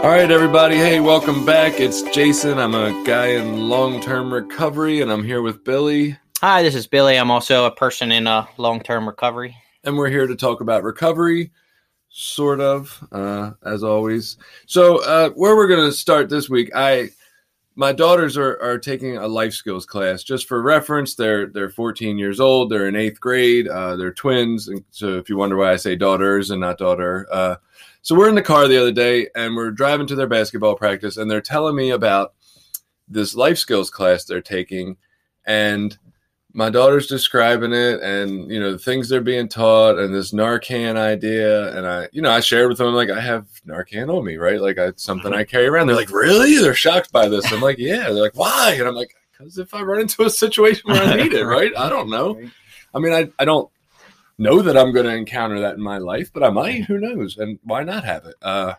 All right, everybody. Hey, welcome back. It's Jason. I'm a guy in long term recovery, and I'm here with Billy. Hi, this is Billy. I'm also a person in a long term recovery. And we're here to talk about recovery, sort of, uh, as always. So, uh, where we're going to start this week, I. My daughters are, are taking a life skills class. Just for reference, they're they're 14 years old. They're in eighth grade. Uh, they're twins. And so, if you wonder why I say daughters and not daughter, uh, so we're in the car the other day and we're driving to their basketball practice and they're telling me about this life skills class they're taking and my daughter's describing it and you know the things they're being taught and this narcan idea. And i you know i shared with them like i have narcan on me right? Like I, something i carry around. They're like really? They're shocked by this. I'm like yeah. They're like why? And i'm like because if i run into a situation where i need it right? I don't know. I mean i, I don't know that I'm going to encounter that in my life, but I might. Who knows? And why not have it? Uh,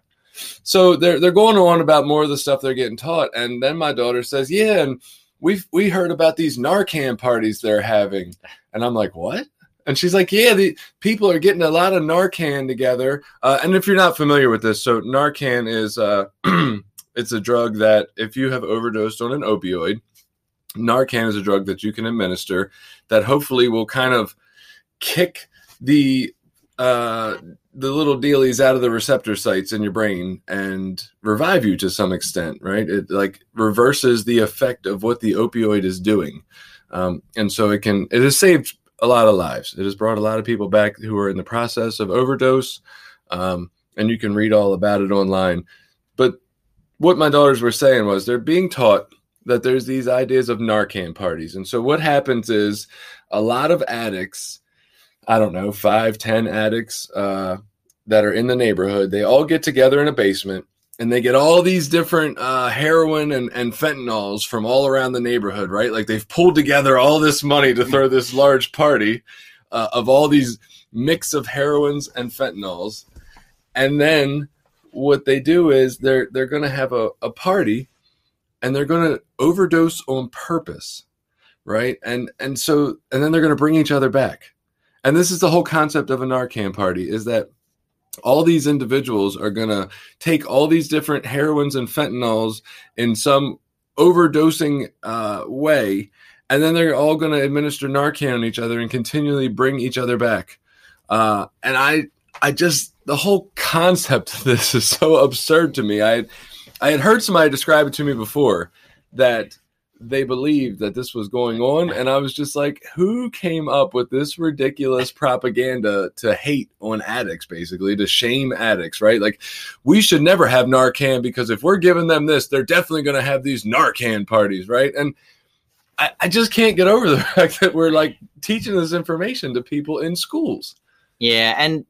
so they're they're going on about more of the stuff they're getting taught, and then my daughter says, "Yeah, and we've we heard about these Narcan parties they're having," and I'm like, "What?" And she's like, "Yeah, the people are getting a lot of Narcan together." Uh, and if you're not familiar with this, so Narcan is uh, it's a drug that if you have overdosed on an opioid, Narcan is a drug that you can administer that hopefully will kind of kick the uh, the little dealies out of the receptor sites in your brain and revive you to some extent, right? It like reverses the effect of what the opioid is doing, um, and so it can it has saved a lot of lives. It has brought a lot of people back who are in the process of overdose, um, and you can read all about it online. But what my daughters were saying was they're being taught that there's these ideas of Narcan parties, and so what happens is a lot of addicts I don't know, five, ten addicts uh, that are in the neighborhood. They all get together in a basement and they get all these different uh, heroin and, and fentanyls from all around the neighborhood, right? Like they've pulled together all this money to throw this large party uh, of all these mix of heroins and fentanyls. And then what they do is they're they're going to have a, a party and they're going to overdose on purpose, right? And and so and then they're going to bring each other back and this is the whole concept of a Narcan party is that all these individuals are going to take all these different heroins and fentanyls in some overdosing uh, way, and then they're all going to administer Narcan on each other and continually bring each other back. Uh, and I, I just the whole concept of this is so absurd to me. I, I had heard somebody describe it to me before that they believed that this was going on and i was just like who came up with this ridiculous propaganda to hate on addicts basically to shame addicts right? Like we should never have narcan because if we're giving them this they're definitely going to have these narcan parties right? And I, I just can't get over the fact that we're like teaching this information to people in schools. Yeah and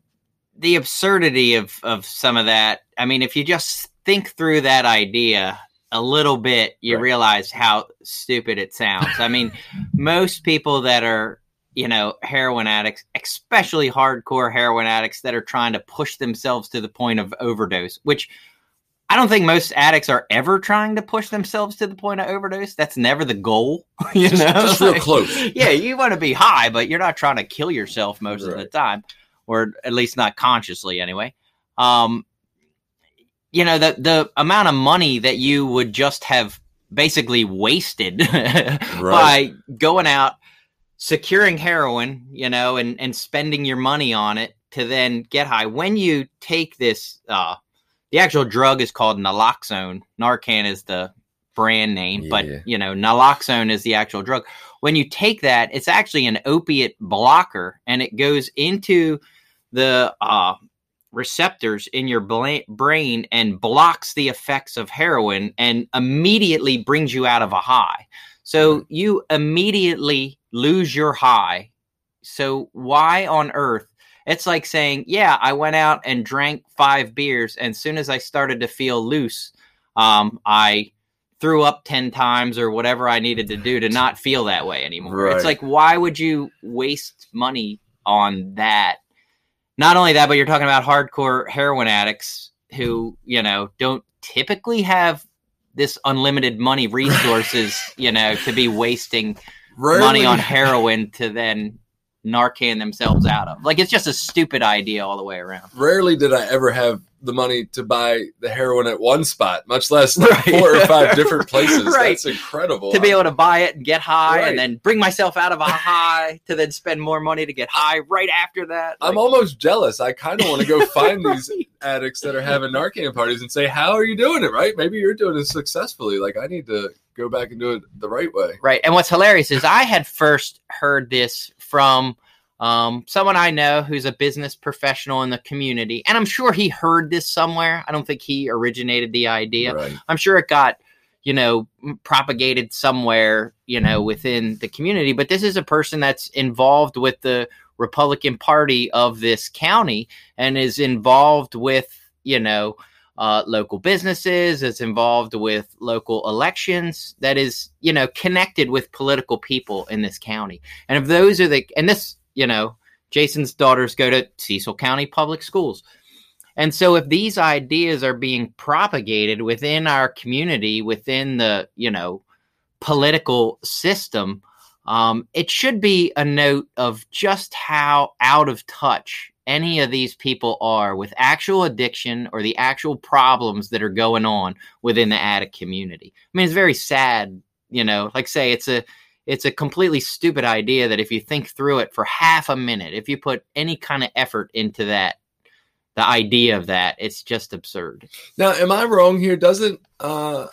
the absurdity of of some of that i mean if you just think through that idea a little bit, you right. realize how stupid it sounds. I mean, most people that are, you know, heroin addicts, especially hardcore heroin addicts that are trying to push themselves to the point of overdose, which I don't think most addicts are ever trying to push themselves to the point of overdose. That's never the goal, you just, know. Just real close. yeah, you want to be high, but you're not trying to kill yourself most right. of the time, or at least not consciously anyway. Um, you know the the amount of money that you would just have basically wasted right. by going out securing heroin you know and and spending your money on it to then get high when you take this uh the actual drug is called naloxone narcan is the brand name yeah. but you know naloxone is the actual drug when you take that it's actually an opiate blocker and it goes into the uh, receptors in your brain and blocks the effects of heroin and immediately brings you out of a high. So you immediately lose your high. So why on earth? It's like saying, "Yeah, I went out and drank five beers, and as soon as I started to feel loose, um, I threw up 10 times or whatever I needed to do to not feel that way anymore. Right. It's like, why would you waste money on that? Not only that, but you're talking about hardcore heroin addicts who, you know, don't typically have this unlimited money resources, you know, to be wasting Rarely. money on heroin to then Narcan themselves out of. Like it's just a stupid idea all the way around. Rarely did I ever have the money to buy the heroin at one spot, much less right. four or five different places. right. That's incredible. To be able to buy it and get high right. and then bring myself out of a high to then spend more money to get high right after that. I'm almost jealous. I kind of want to go find these addicts that are having Narcan parties and say, How are you doing it? Right? Maybe you're doing it successfully. Like I need to go back and do it the right way. Right. And what's hilarious is I had first heard this from um, someone I know who's a business professional in the community, and I'm sure he heard this somewhere. I don't think he originated the idea. Right. I'm sure it got, you know, propagated somewhere, you know, within the community. But this is a person that's involved with the Republican Party of this county and is involved with, you know, uh, local businesses, is involved with local elections, that is, you know, connected with political people in this county. And if those are the, and this you know, Jason's daughters go to Cecil County Public Schools. And so if these ideas are being propagated within our community, within the, you know, political system, um, it should be a note of just how out of touch any of these people are with actual addiction or the actual problems that are going on within the addict community. I mean, it's very sad, you know, like say it's a it's a completely stupid idea that if you think through it for half a minute, if you put any kind of effort into that, the idea of that, it's just absurd. Now, am I wrong here? Doesn't uh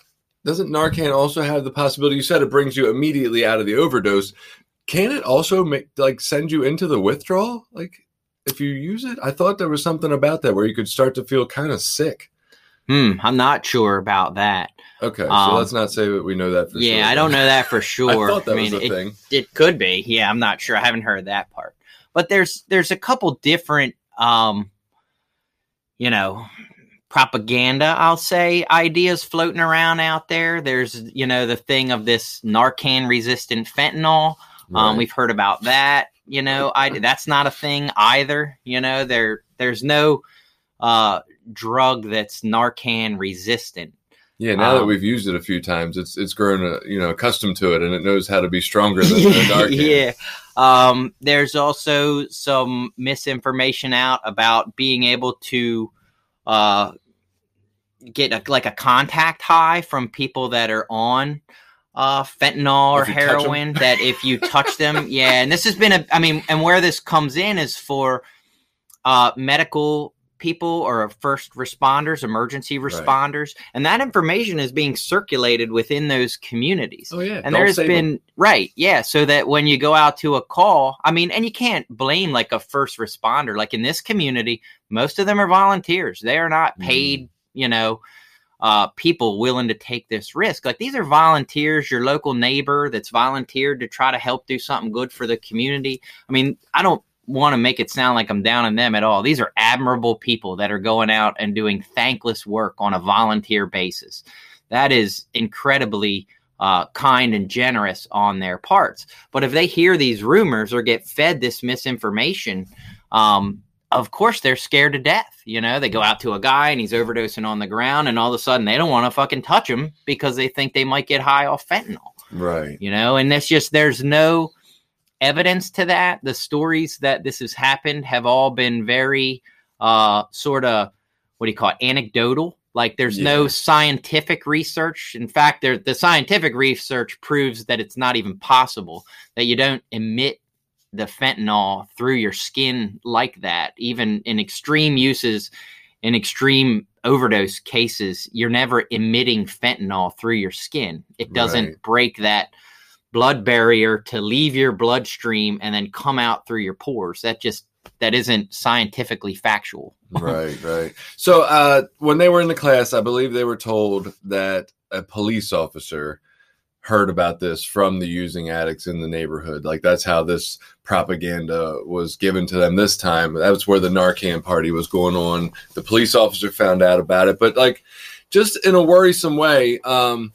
doesn't Narcan also have the possibility? You said it brings you immediately out of the overdose. Can it also make like send you into the withdrawal? Like if you use it, I thought there was something about that where you could start to feel kind of sick. Hmm, I'm not sure about that. Okay, so um, let's not say that we know that for yeah, sure. Yeah, I don't know that for sure. I thought that I mean, was a it, thing. It could be. Yeah, I'm not sure. I haven't heard that part. But there's there's a couple different um you know, propaganda, I'll say, ideas floating around out there. There's, you know, the thing of this Narcan resistant fentanyl. Um, right. Um, we've heard about that. You know, I that's not a thing either. You know, there there's no uh, drug that's Narcan resistant. Yeah, now um, that we've used it a few times, it's it's grown uh, you know accustomed to it, and it knows how to be stronger than the Narcan. yeah. Um, there's also some misinformation out about being able to uh, get a, like a contact high from people that are on uh, fentanyl or heroin. that if you touch them, yeah. And this has been a, I mean, and where this comes in is for uh, medical people or first responders, emergency responders, right. and that information is being circulated within those communities. Oh yeah, and there's been them. right, yeah, so that when you go out to a call, I mean, and you can't blame like a first responder. Like in this community, most of them are volunteers. They are not paid, mm. you know. Uh, people willing to take this risk. Like these are volunteers, your local neighbor that's volunteered to try to help do something good for the community. I mean, I don't want to make it sound like I'm down on them at all. These are admirable people that are going out and doing thankless work on a volunteer basis. That is incredibly uh, kind and generous on their parts. But if they hear these rumors or get fed this misinformation, um, of course they're scared to death. You know, they go out to a guy and he's overdosing on the ground, and all of a sudden they don't want to fucking touch him because they think they might get high off fentanyl. Right. You know, and that's just there's no evidence to that. The stories that this has happened have all been very uh, sort of what do you call it, anecdotal. Like there's yeah. no scientific research. In fact, there, the scientific research proves that it's not even possible that you don't emit the fentanyl through your skin like that. Even in extreme uses, in extreme overdose cases, you're never emitting fentanyl through your skin. It doesn't right. break that blood barrier to leave your bloodstream and then come out through your pores. That just that isn't scientifically factual. right, right. So uh, when they were in the class, I believe they were told that a police officer heard about this from the using addicts in the neighborhood. Like that's how this propaganda was given to them this time. That was where the Narcan party was going on. The police officer found out about it, but like just in a worrisome way, um,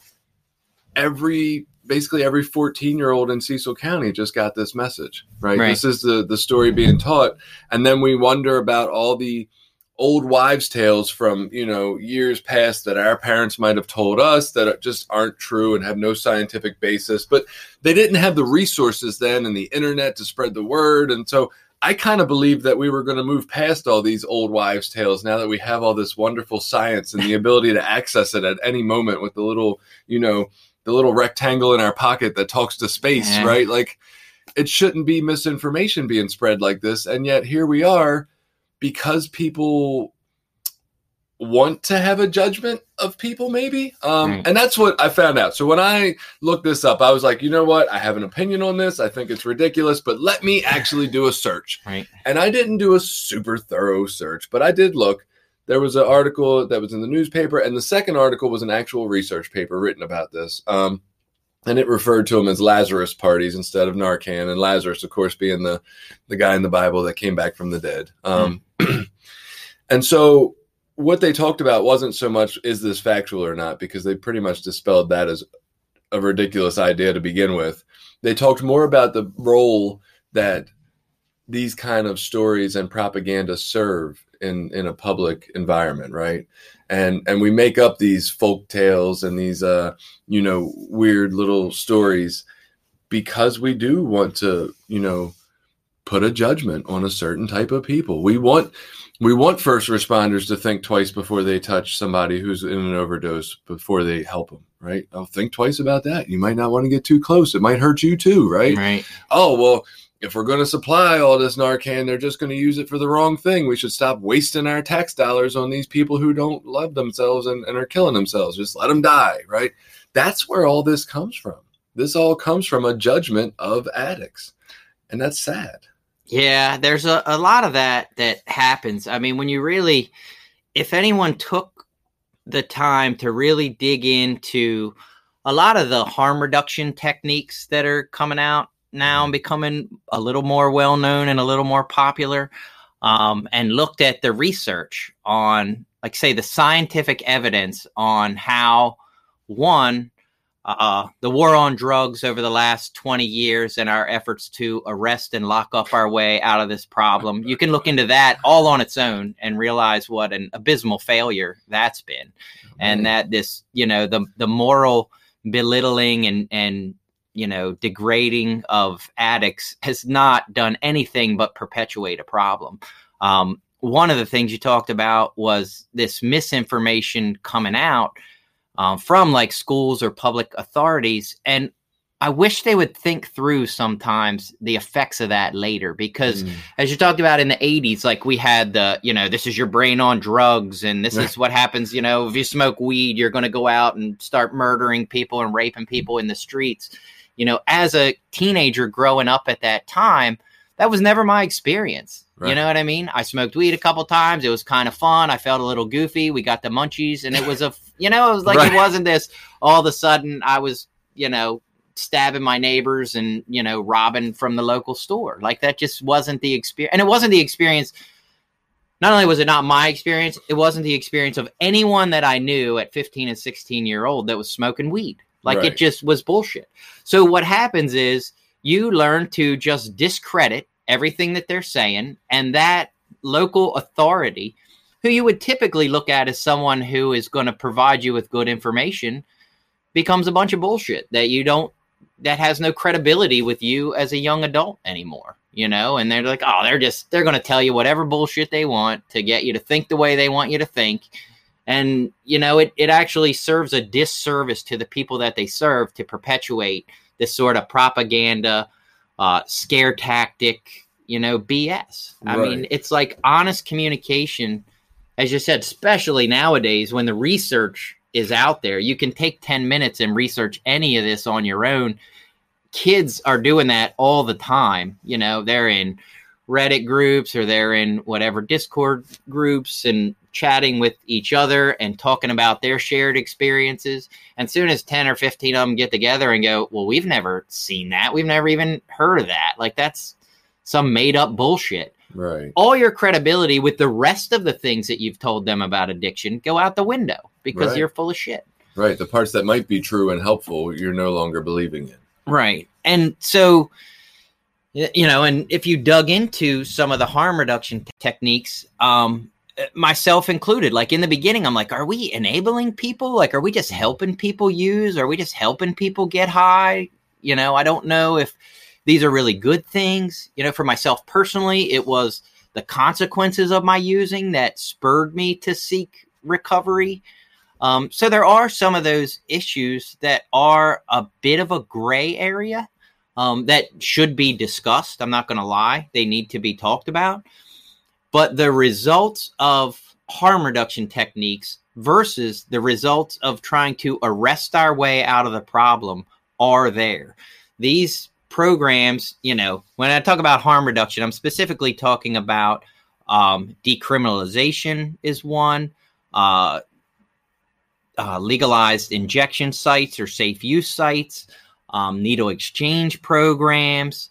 every basically every 14 year old in Cecil County just got this message, right? right? This is the the story being taught, and then we wonder about all the old wives' tales from you know years past that our parents might have told us that just aren't true and have no scientific basis. But they didn't have the resources then and the internet to spread the word, and so. I kind of believe that we were going to move past all these old wives' tales now that we have all this wonderful science and the ability to access it at any moment with the little, you know, the little rectangle in our pocket that talks to space, yeah. right? Like it shouldn't be misinformation being spread like this. And yet here we are because people want to have a judgment of people maybe um right. and that's what i found out so when i looked this up i was like you know what i have an opinion on this i think it's ridiculous but let me actually do a search right and i didn't do a super thorough search but i did look there was an article that was in the newspaper, and the second article was an actual research paper written about this. Um, and it referred to them as Lazarus parties instead of Narcan, and Lazarus, of course, being the the guy in the Bible that came back from the dead. Um, mm. And so, what they talked about wasn't so much is this factual or not, because they pretty much dispelled that as a ridiculous idea to begin with. They talked more about the role that these kind of stories and propaganda serve in in a public environment, right? And and we make up these folk tales and these uh you know weird little stories because we do want to you know put a judgment on a certain type of people. We want we want first responders to think twice before they touch somebody who's in an overdose before they help them, right? I'll think twice about that. You might not want to get too close. It might hurt you too, right? Right. Oh, well, if we're going to supply all this Narcan, they're just going to use it for the wrong thing. We should stop wasting our tax dollars on these people who don't love themselves and, and are killing themselves. Just let them die, right? That's where all this comes from. This all comes from a judgment of addicts. And that's sad. Yeah, there's a, a lot of that that happens. I mean, when you really, if anyone took the time to really dig into a lot of the harm reduction techniques that are coming out now and becoming a little more well known and a little more popular. Um, and looked at the research on, like, say, the scientific evidence on how one, uh, the war on drugs over the last 20 years and our efforts to arrest and lock up our way out of this problem. You can look into that all on its own and realize what an abysmal failure that's been. And that this, you know, the, the moral belittling and, and you know, degrading of addicts has not done anything but perpetuate a problem. Um, one of the things you talked about was this misinformation coming out um, from like schools or public authorities. And I wish they would think through sometimes the effects of that later because mm. as you talked about in the 80s like we had the you know this is your brain on drugs and this is what happens you know if you smoke weed you're going to go out and start murdering people and raping people in the streets you know, as a teenager growing up at that time, that was never my experience. Right. You know what I mean? I smoked weed a couple times. It was kind of fun. I felt a little goofy. We got the munchies, and it was a, you know, it was like right. it wasn't this. All of a sudden, I was, you know, stabbing my neighbors and you know robbing from the local store. Like that just wasn't the experience, and it wasn't the experience. Not only was it not my experience, it wasn't the experience of anyone that I knew at 15 and 16 year old that was smoking weed. Like right. it just was bullshit. So what happens is you learn to just discredit everything that they're saying, and that local authority, who you would typically look at as someone who is going to provide you with good information, becomes a bunch of bullshit that you don't that has no credibility with you as a young adult anymore you know? And they're like oh they're just they're going to tell you whatever bullshit they want to get you to think the way they want you to think. And you know it, it actually serves a disservice to the people that they serve to perpetuate this sort of propaganda uh, scare tactic you know bs i mean it's like honest communication as you said especially nowadays when the research is out there. You can take 10 minutes and research any of this on your own. Kids are doing that all the time. You know they're in Reddit groups or they're in whatever Discord groups and chatting with each other and talking about their shared experiences. And soon as 10 or 15 of them get together and go, Well, we've never seen that. We've never even heard of that. Like that's some made up bullshit. Right. All your credibility with the rest of the things that you've told them about addiction go out the window because Right. you're full of shit. Right. The parts that might be true and helpful, you're no longer believing in. Right. And so, you know, and if you dug into some of the harm reduction t- techniques, um, myself included, like in the beginning, I'm like, are we enabling people? Like, are we just helping people use? Are we just helping people get high? You know, I don't know if these are really good things. You know, for myself personally, it was the consequences of my using that spurred me to seek recovery. Um, so there are some of those issues that are a bit of a gray area um, that should be discussed. I'm not going to lie; they need to be talked about. But the results of harm reduction techniques versus the results of trying to arrest our way out of the problem are there. These programs, you know, when I talk about harm reduction, I'm specifically talking about um, decriminalization is one. Uh, uh, legalized injection sites or safe use sites, um, needle exchange programs,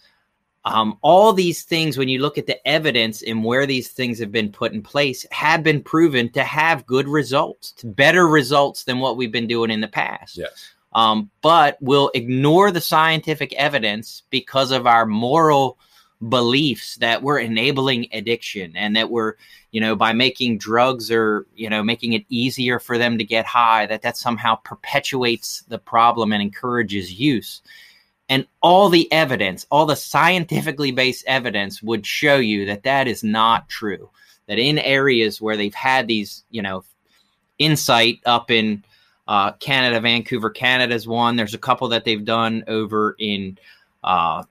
um, all these things, when you look at the evidence and where these things have been put in place, have been proven to have good results, better results than what we've been doing in the past. Yes. Um, but we'll ignore the scientific evidence because of our moral beliefs that we're enabling addiction and that we're you know by making drugs or you know making it easier for them to get high that that somehow perpetuates the problem and encourages use. And all the evidence all the scientifically based evidence would show you that that is not true. That in areas where they've had these you know Insite up in uh, canada vancouver canada's one. There's a couple that they've done over in uh,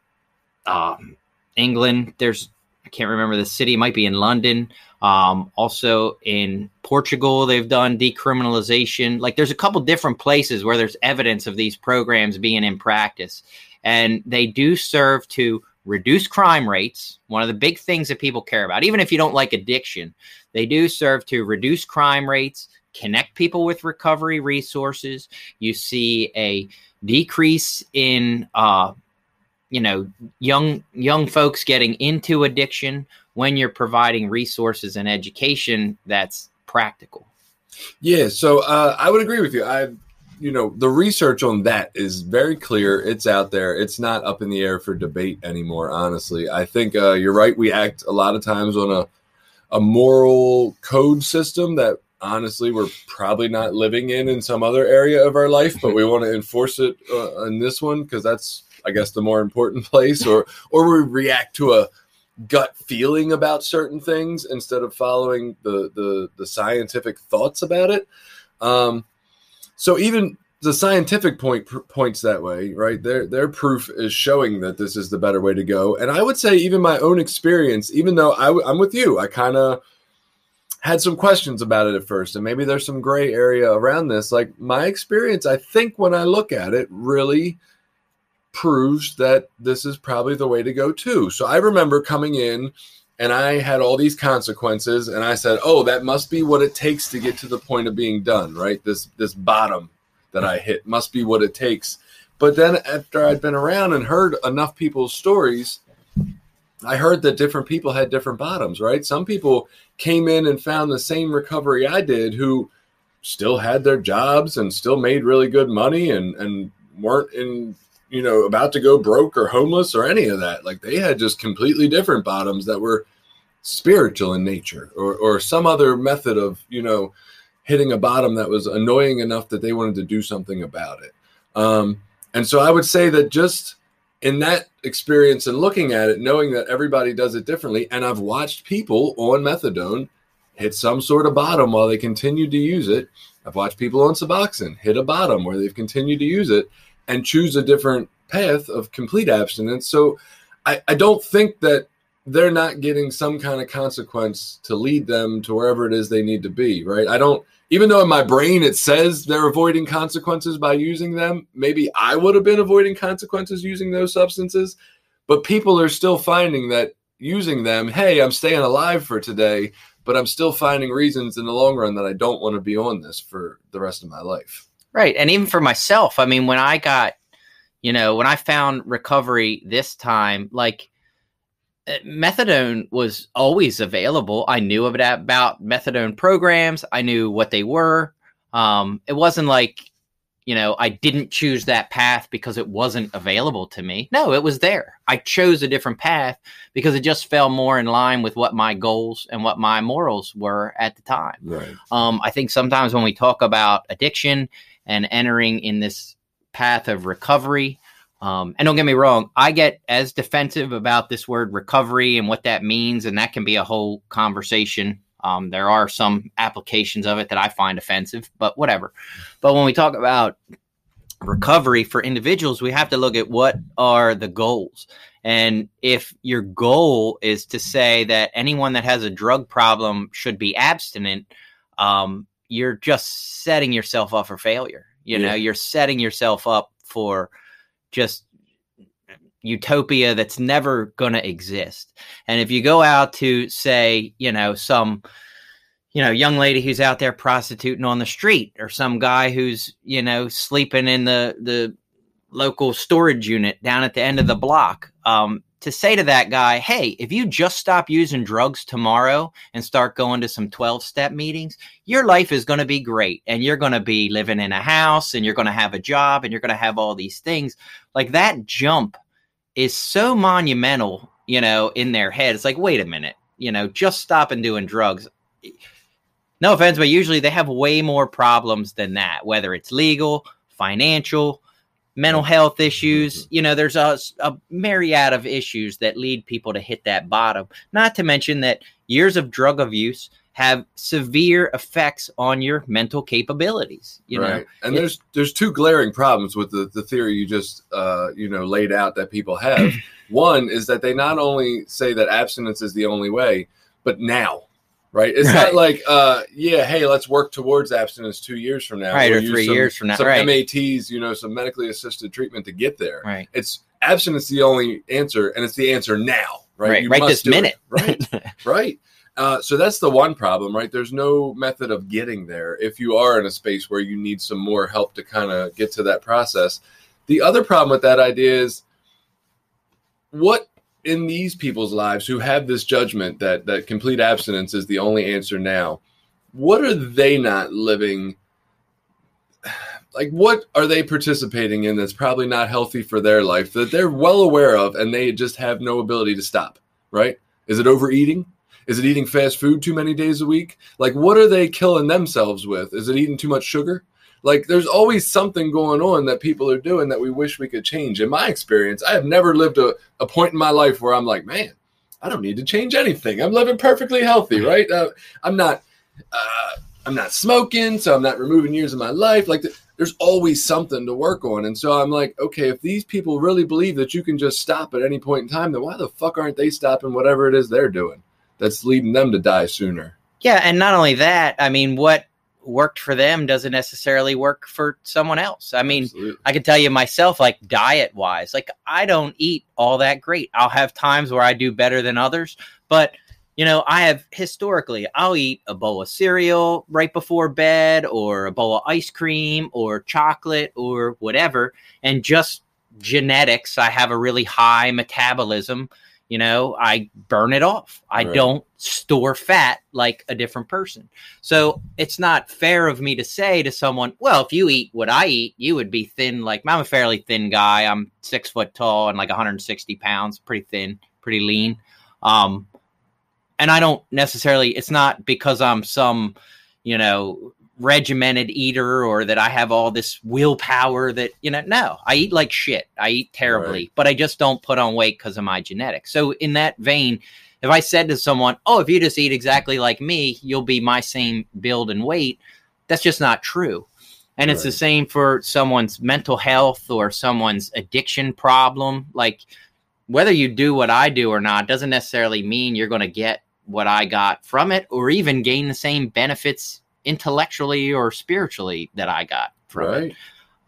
um, england there's i can't remember the city it might be in london um, also in Portugal, they've done decriminalization. Like there's a couple different places where there's evidence of these programs being in practice. And they do serve to reduce crime rates. One of the big things that people care about, even if you don't like addiction, they do serve to reduce crime rates, connect people with recovery resources. You see a decrease in, uh, you know, young young folks getting into addiction when you're providing resources and education that's practical. Yeah, so uh, I would agree with you. I, you know, the research on that is very clear. It's out there. It's not up in the air for debate anymore. Honestly, I think uh, you're right. We act a lot of times on a a moral code system that honestly we're probably not living in in some other area of our life, but we want to enforce it uh, in this one because that's, I guess, the more important place. Or or we react to a gut feeling about certain things instead of following the the, the scientific thoughts about it. Um, so even the scientific point pr- points that way, right? Their their proof is showing that this is the better way to go. And I would say even my own experience, even though I w- I'm with you, I kind of had some questions about it at first, and maybe there's some gray area around this. Like my experience, I think when I look at it, really proves that this is probably the way to go too. So I remember coming in and I had all these consequences and I said, "Oh, that must be what it takes to get to the point of being done, right? This this bottom that I hit must be what it takes." But then after I'd been around and heard enough people's stories, I heard that different people had different bottoms, right? Some people came in and found the same recovery I did who still had their jobs and still made really good money and and weren't in you know about to go broke or homeless or any of that. Like they had just completely different bottoms that were spiritual in nature or or some other method of you know hitting a bottom that was annoying enough that they wanted to do something about it. Um and so i would say that just in that experience and looking at it knowing that everybody does it differently and i've watched people on methadone hit some sort of bottom while they continued to use it. I've watched people on suboxone hit a bottom where they've continued to use it and choose a different path of complete abstinence. So I, I don't think that they're not getting some kind of consequence to lead them to wherever it is they need to be, right? I don't, even though in my brain it says they're avoiding consequences by using them, maybe I would have been avoiding consequences using those substances. But people are still finding that, using them, hey, I'm staying alive for today, but I'm still finding reasons in the long run that I don't want to be on this for the rest of my life. Right. And even for myself, I mean, when I got, you know, when I found recovery this time, like uh, methadone was always available. I knew about methadone programs. I knew what they were. Um, it wasn't like, you know, I didn't choose that path because it wasn't available to me. No, it was there. I chose a different path because it just fell more in line with what my goals and what my morals were at the time. Right. Um, I think sometimes when we talk about addiction and entering in this path of recovery, um, and don't get me wrong, I get as defensive about this word recovery and what that means, and that can be a whole conversation. Um, there are some applications of it that I find offensive, but whatever. But when we talk about recovery for individuals, we have to look at what are the goals. And if your goal is to say that anyone that has a drug problem should be abstinent, um, you're just setting yourself up for failure. You yeah. know, you're setting yourself up for just utopia that's never going to exist. And if you go out to say, you know, some you know, young lady who's out there prostituting on the street or some guy who's, you know, sleeping in the the local storage unit down at the end of the block. Um, to say to that guy, hey, if you just stop using drugs tomorrow and start going to some 12 step meetings, your life is going to be great. And you're going to be living in a house and you're going to have a job and you're going to have all these things. Like that jump is so monumental, you know, in their head. It's like, wait a minute, you know, just stopping doing drugs. No offense, but usually they have way more problems than that, whether it's legal, financial, mental health issues. You know, there's a, a myriad of issues that lead people to hit that bottom. Not to mention that years of drug abuse have severe effects on your mental capabilities. You right. know, and there's there's two glaring problems with the, the theory you just uh, you know laid out that people have. One is that they not only say that abstinence is the only way, but now right? It's right. not like, uh, yeah, hey, let's work towards abstinence two years from now, right, or three some, years from now, some right. MATs, you know, some medically assisted treatment to get there. Right. It's abstinence the only answer, and it's the answer now, right? Right, right this minute, it. right, right. Uh, so that's the one problem, right? There's no method of getting there if you are in a space where you need some more help to kind of get to that process. The other problem with that idea is what in these people's lives who have this judgment that that complete abstinence is the only answer now what are they not living like what are they participating in that's probably not healthy for their life that they're well aware of and they just have no ability to stop right? Is it overeating? Is it eating fast food too many days a week? Like what are they killing themselves with? Is it eating too much sugar like there's always something going on that people are doing that we wish we could change. In my experience, I have never lived a, a point in my life where I'm like, man, I don't need to change anything. I'm living perfectly healthy, right? Uh, I'm not, uh, I'm not smoking, so I'm not removing years of my life. Like the, there's always something to work on, and so I'm like, okay, if these people really believe that you can just stop at any point in time, then why the fuck aren't they stopping whatever it is they're doing that's leading them to die sooner? Yeah, and not only that, I mean, what worked for them doesn't necessarily work for someone else. I mean, Absolutely. I can tell you myself, like diet wise, like I don't eat all that great. I'll have times where I do better than others, but you know, I have historically, I'll eat a bowl of cereal right before bed or a bowl of ice cream or chocolate or whatever. And just genetics, I have a really high metabolism you know i burn it off. I right. don't store fat like a different person. So it's not fair of me to say to someone well if you eat what i eat you would be thin like i'm a fairly thin guy. I'm six foot tall and like 160 pounds pretty thin pretty lean. Um and i don't necessarily it's not because i'm some you know regimented eater or that I have all this willpower that, you know, no, I eat like shit. I eat terribly, right. but I just don't put on weight because of my genetics. So, in that vein, if I said to someone, oh, if you just eat exactly like me, you'll be my same build and weight, that's just not true. And right. it's the same for someone's mental health or someone's addiction problem. Like, whether you do what I do or not doesn't necessarily mean you're going to get what I got from it or even gain the same benefits intellectually or spiritually that I got from right. it.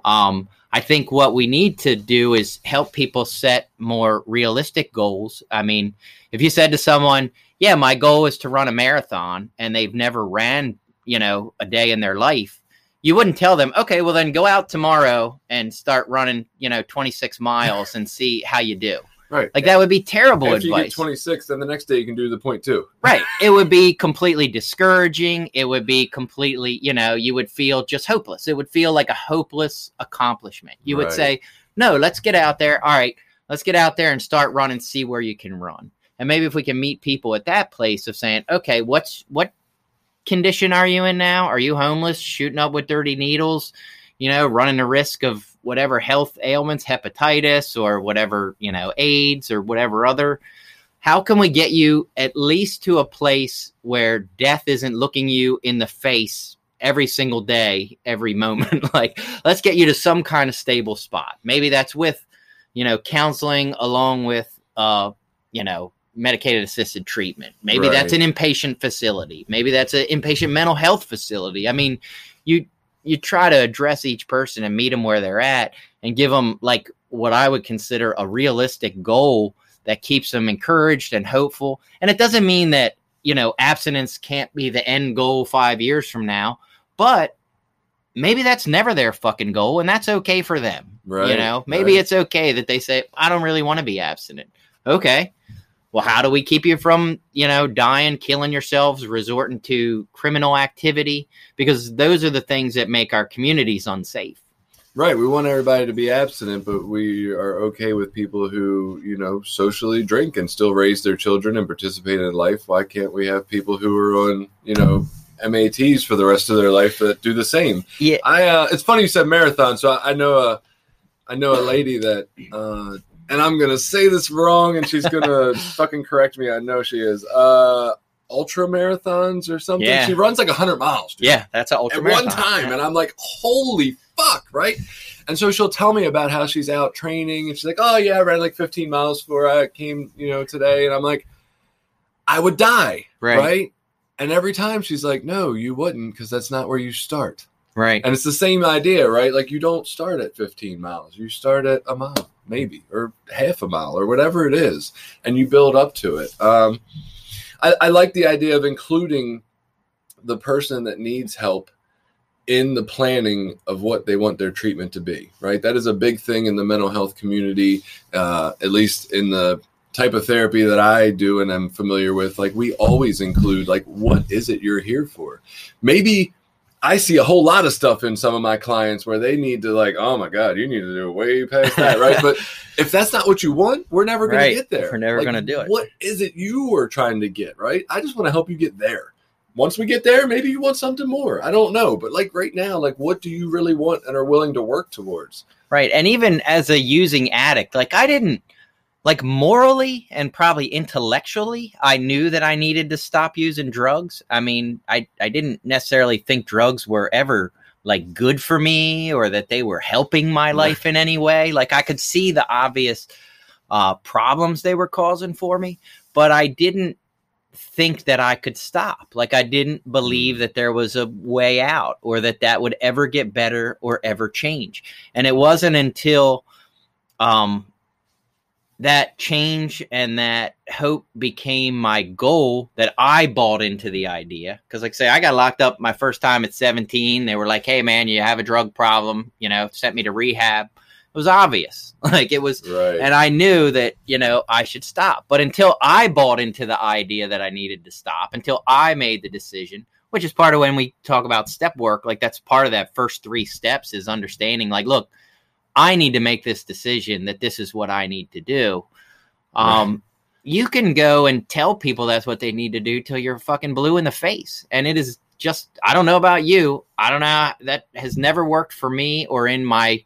Um, I think what we need to do is help people set more realistic goals. I mean, if you said to someone, "Yeah, my goal is to run a marathon," and they've never ran, you know, a day in their life, you wouldn't tell them, "Okay, well then go out tomorrow and start running, you know, 26 miles and see how you do." Right. Like that would be terrible After you advice. get 26, then the next day you can do the point two. Right. It would be completely discouraging. It would be completely, you know, you would feel just hopeless. It would feel like a hopeless accomplishment. You would say, no, let's get out there. All right, let's get out there and start running, see where you can run. And maybe if we can meet people at that place of saying, okay, what's what condition are you in now? Are you homeless, shooting up with dirty needles, you know, running the risk of whatever health ailments, hepatitis or whatever, you know, AIDS or whatever other how can we get you at least to a place where death isn't looking you in the face every single day every moment? Like let's get you to some kind of stable spot. Maybe that's with you know counseling along with uh you know medicated assisted treatment. Maybe that's an inpatient facility. Maybe that's an inpatient mental health facility. I mean you you try to address each person and meet them where they're at and give them like what i would consider a realistic goal that keeps them encouraged and hopeful. And it doesn't mean that, you know, abstinence can't be the end goal five years from now, but maybe that's never their fucking goal and that's okay for them. Right, You know, maybe right. it's okay that they say, I don't really want to be abstinent. Okay. Well, how do we keep you from, you know, dying, killing yourselves, resorting to criminal activity? Because those are the things that make our communities unsafe. Right. We want everybody to be abstinent, but we are okay with people who, you know, socially drink and still raise their children and participate in life. Why can't we have people who are on, you know, MATs for the rest of their life that do the same? Yeah. I. Uh, it's funny you said marathon. So I, I know a, I know a lady that, uh, and I'm gonna say this wrong, and she's gonna fucking correct me. I know she is. Uh, ultra marathons or something. Yeah. She runs like hundred miles. dude Yeah, that's an ultra at one time and i'm like holy fuck right and so she'll tell me about how she's out training and she's like oh yeah i ran like 15 miles before i came you know today and i'm like i would die Right. right, and every time she's like no you wouldn't because that's not where you start Right. and it's the same idea right like you don't start at 15 miles you start at a mile maybe or half a mile or whatever it is and you build up to it. Um, I, I like the idea of including the person that needs help in the planning of what they want their treatment to be right? That is a big thing in the mental health community uh, at least in the type of therapy that i do and i'm familiar with. Like we always include like what is it you're here for? Maybe I see a whole lot of stuff in some of my clients where they need to like, oh my god, you need to do way past that, right? but if that's not what you want, we're never going Right. to get there. We're never Like, gonna do it. What is it you are trying to get, right? I just want to help you get there. Once we get there, maybe you want something more. I don't know, but like right now, like what do you really want and are willing to work towards? Right. And even as a using addict, like I didn't like morally and probably intellectually, I knew that I needed to stop using drugs. I mean, I I didn't necessarily think drugs were ever like good for me or that they were helping my life in any way. Like I could see the obvious uh problems they were causing for me, but I didn't think that I could stop. Like I didn't believe that there was a way out or that that would ever get better or ever change. And it wasn't until um that change and that hope became my goal that I bought into the idea. Cause like say, I got locked up my first time at 17. They were like, Hey man, you have a drug problem, you know, sent me to rehab. It was obvious. Like it was Right. and I knew that, you know, I should stop. But until I bought into the idea that I needed to stop, until I made the decision, which is part of when we talk about step work, like that's part of that first three steps is understanding, like, look, I need to make this decision that this is what I need to do. Um, you can go and tell people that's what they need to do till you're fucking blue in the face. And it is just, I don't know about you. I don't know. That has never worked for me or in my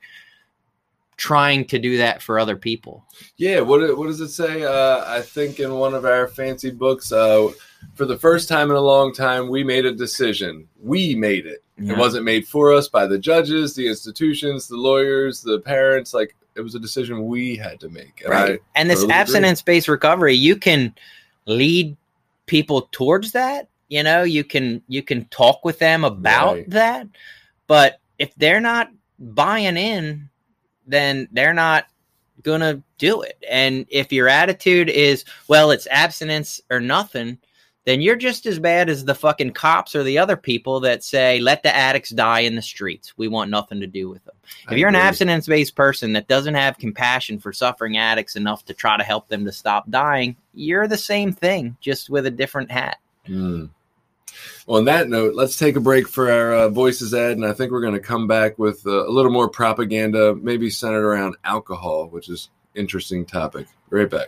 trying to do that for other people. Yeah, what what does it say? Uh, I think in one of our fancy books, uh, for the first time in a long time, we made a decision. We made it. Yeah. It wasn't made for us by the judges, the institutions, the lawyers, the parents. Like it was a decision we had to make. And right. and this totally abstinence based recovery, you can lead people towards that. You know, you can you can talk with them about Right. that. But if they're not buying in, then they're not going to do it. And if your attitude is, well, it's abstinence or nothing, then you're just as bad as the fucking cops or the other people that say, let the addicts die in the streets. We want nothing to do with them. If I you're agree. an abstinence based person that doesn't have compassion for suffering addicts enough to try to help them to stop dying, you're the same thing, just with a different hat. Mm. On that note, let's take a break for our uh, voices ad, and I think we're going to come back with uh, a little more propaganda, maybe centered around alcohol, which is interesting topic. Right back.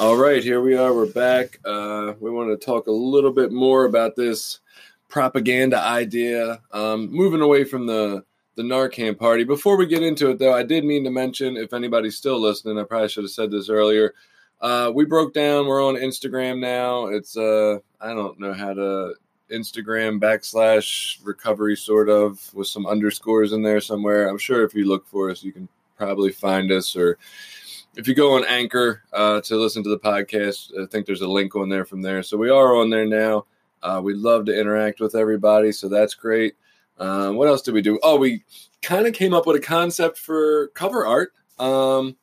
All right, here we are. We're back. Uh, we want to talk a little bit more about this propaganda idea. Um, moving away from the the Narcan party. Before we get into it, though, I did mean to mention if anybody's still listening, I probably should have said this earlier. Uh, we broke down. We're on Instagram now. It's uh, I don't know how to Instagram backslash recovery sort of with some underscores in there somewhere. I'm sure if you look for us, you can probably find us. Or if you go on Anchor uh, to listen to the podcast, I think there's a link on there from there. So we are on there now. Uh, we'd love to interact with everybody, so that's great. Um, what else did we do? Oh, we kind of came up with a concept for cover art. Um,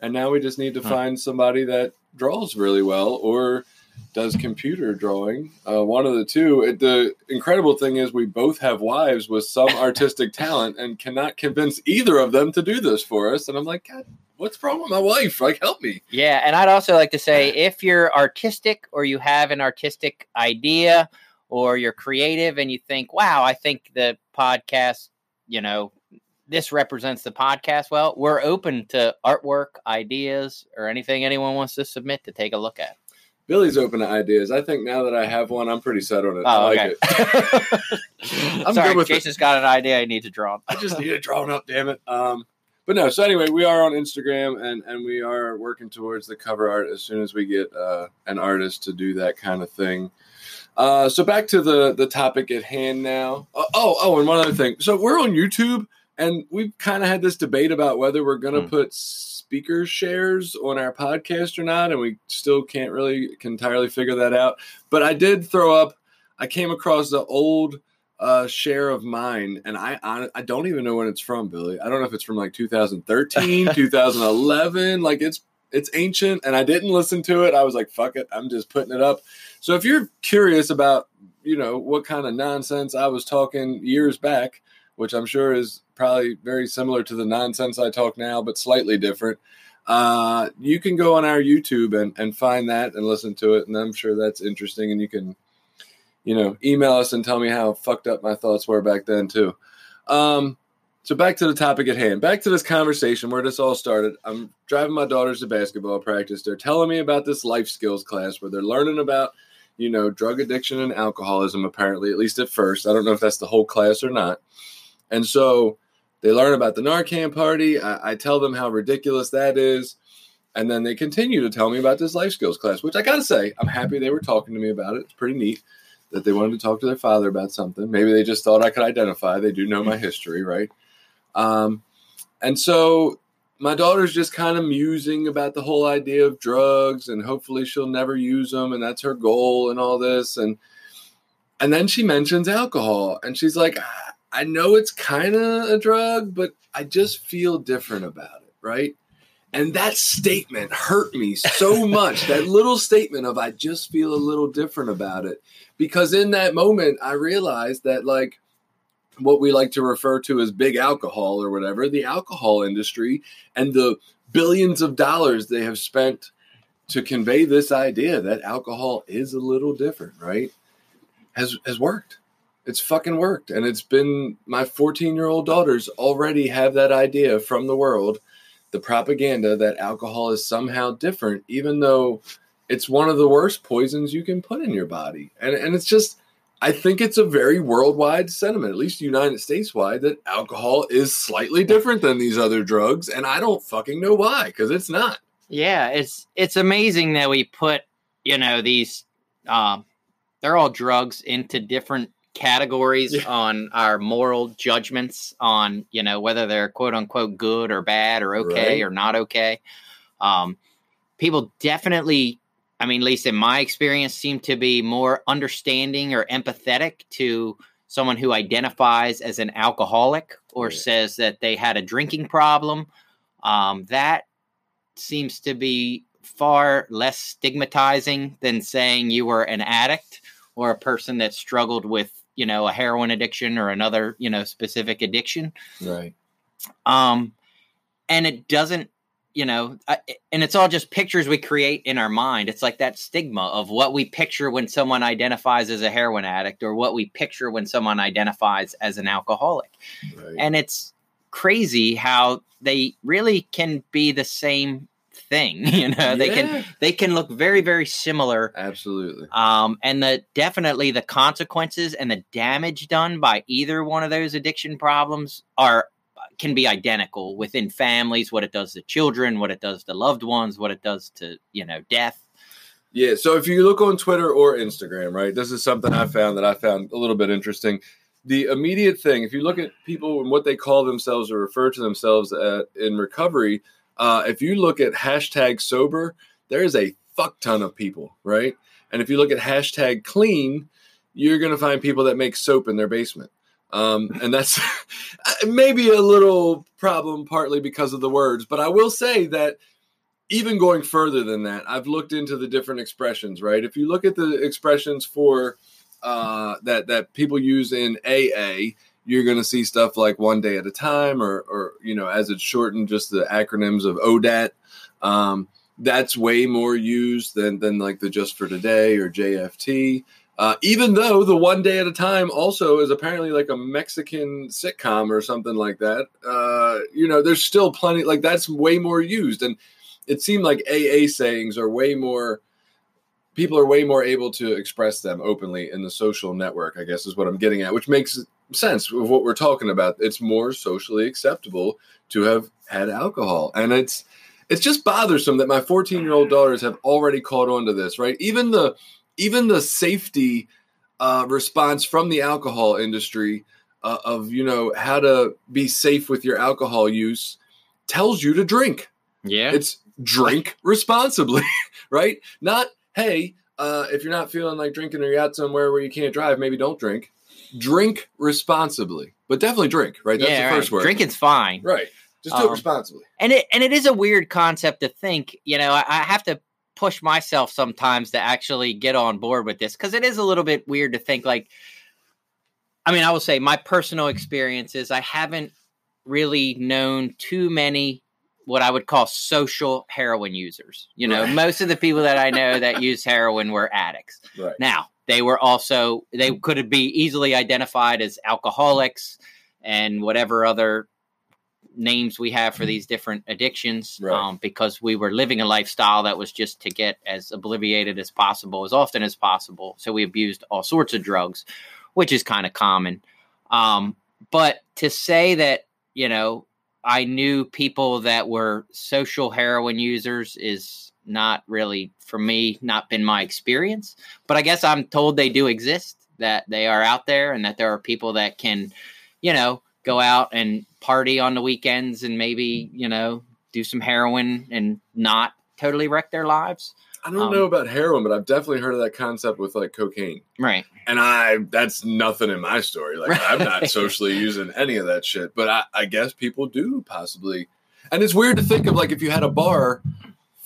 and now we just need to huh. find somebody that draws really well or does computer drawing. Uh, one of the two. It, the incredible thing is, we both have wives with some artistic talent and cannot convince either of them to do this for us. And I'm like, God, what's wrong with my wife? Like, help me. Yeah. And I'd also like to say if you're artistic or you have an artistic idea or you're creative and you think, wow, I think the podcast, you know, this represents the podcast well, we're open to artwork, ideas, or anything anyone wants to submit to take a look at. Billy's open to ideas. I think now that I have one, I'm pretty set on it. Oh, I like okay. it. I'm Sorry, good with Jason's it. got an idea I need to draw. I just need it drawn up, damn it. Um, but no, so anyway, we are on Instagram and and we are working towards the cover art as soon as we get uh, an artist to do that kind of thing. Uh, so back to the the topic at hand now. Uh, oh, oh, and one other thing. So we're on YouTube and we've kind of had this debate about whether we're going to mm. put speaker shares on our podcast or not, and we still can't really entirely figure that out. But I did throw up. I came across the old uh, share of mine, and I, I, I don't even know when it's from, Billy. I don't know if it's from like 2013, 2011. Like it's it's ancient, and I didn't listen to it. I was like, fuck it, I'm just putting it up. So if you're curious about you know what kind of nonsense I was talking years back which I'm sure is probably very similar to the nonsense I talk now, but slightly different. Uh, you can go on our YouTube and, and find that and listen to it. And I'm sure that's interesting. And you can, you know, email us and tell me how fucked up my thoughts were back then, too. Um, so back to the topic at hand. Back to this conversation where this all started. I'm driving my daughters to basketball practice. They're telling me about this life skills class where they're learning about, you know, drug addiction and alcoholism, apparently, at least at first. I don't know if that's the whole class or not. And so they learn about the Narcan party. I, I, tell them how ridiculous that is. And then they continue to tell me about this life skills class, which I got to say, I'm happy they were talking to me about it. It's pretty neat that they wanted to talk to their father about something. Maybe they just thought I could identify. They do know my history, right? Um, and so my daughter's just kind of musing about the whole idea of drugs and hopefully she'll never use them and that's her goal and all this and and then she mentions alcohol and she's like I know it's kind of a drug, but I just feel different about it, right? And that statement hurt me so much. that little statement of I just feel a little different about it. Because in that moment, I realized that, like, what we like to refer to as big alcohol or whatever, the alcohol industry and the billions of dollars they have spent to convey this idea that alcohol is a little different, right? Has has worked it's fucking worked. And it's been my 14 year old daughters already have that idea from the world the propaganda that alcohol is somehow different even though it's one of the worst poisons you can put in your body. And and it's just I think it's a very worldwide sentiment, at least United States wide, that alcohol is slightly different than these other drugs, and I don't fucking know why because it's not. Yeah, it's it's amazing that we put you know these um, they're all drugs into different categories yeah. on our moral judgments on you know whether they're quote unquote good or bad or okay right. or not okay. Um, people definitely I mean, at least in my experience, seem to be more understanding or empathetic to someone who identifies as an alcoholic or yeah. says that they had a drinking problem. Um, that seems to be far less stigmatizing than saying you were an addict or a person that struggled with, you know, a heroin addiction or another, you know, specific addiction. Right. Um, and it doesn't you know, and it's all just pictures we create in our mind. It's like that stigma of what we picture when someone identifies as a heroin addict or what we picture when someone identifies as an alcoholic. Right. And it's crazy how they really can be the same thing you know yeah. they can they can look very very similar absolutely um and the definitely the consequences and the damage done by either one of those addiction problems are can be identical within families, what it does to children, what it does to loved ones, what it does to, you know, death. Yeah. So if you look on Twitter or Instagram, right, this is something I found that I found a little bit interesting. The immediate thing, if you look at people and what they call themselves or refer to themselves at, in recovery, uh, if you look at hashtag sober, there is a fuck ton of people, right? And if you look at hashtag clean, you're going to find people that make soap in their basement. Um, and that's maybe a little problem, partly because of the words. But I will say that even going further than that, I've looked into the different expressions. Right, if you look at the expressions for uh, that that people use in AA, you're going to see stuff like one day at a time, or or you know, as it's shortened, just the acronyms of ODAT. Um, that's way more used than than like the just for today or JFT. Uh, even though the one day at a time also is apparently like a Mexican sitcom or something like that, uh, you know, there's still plenty like that's way more used, and it seemed like AA sayings are way more. People are way more able to express them openly in the social network. I guess is what I'm getting at, which makes sense of what we're talking about. It's more socially acceptable to have had alcohol, and it's it's just bothersome that my 14 year old daughters have already caught on to this. Right, even the even the safety uh, response from the alcohol industry uh, of you know how to be safe with your alcohol use tells you to drink. Yeah, it's drink responsibly, right? Not hey, uh, if you're not feeling like drinking or you're out somewhere where you can't drive, maybe don't drink. Drink responsibly, but definitely drink. Right, that's yeah, the first right. word. Drinking's fine. Right. Just do um, it responsibly. And it and it is a weird concept to think. You know, I, I have to push myself sometimes to actually get on board with this because it is a little bit weird to think like I mean, I will say my personal experiences, I haven't really known too many what I would call social heroin users. You know, right. most of the people that I know that use heroin were addicts. Right. Now, they were also they could be easily identified as alcoholics and whatever other names we have for these different addictions right. um, because we were living a lifestyle that was just to get as obliviated as possible as often as possible. So we abused all sorts of drugs, which is kind of common. Um, but to say that, you know, I knew people that were social heroin users is not really, for me, not been my experience. But I guess I'm told they do exist, that they are out there, and that there are people that can, you know, go out and party on the weekends and maybe you know do some heroin and not totally wreck their lives. I don't um, know about heroin, but I've definitely heard of that concept with like cocaine. Right. And I that's nothing in my story. Like right. I'm not socially using any of that shit. But I, I guess people do possibly. And it's weird to think of like if you had a bar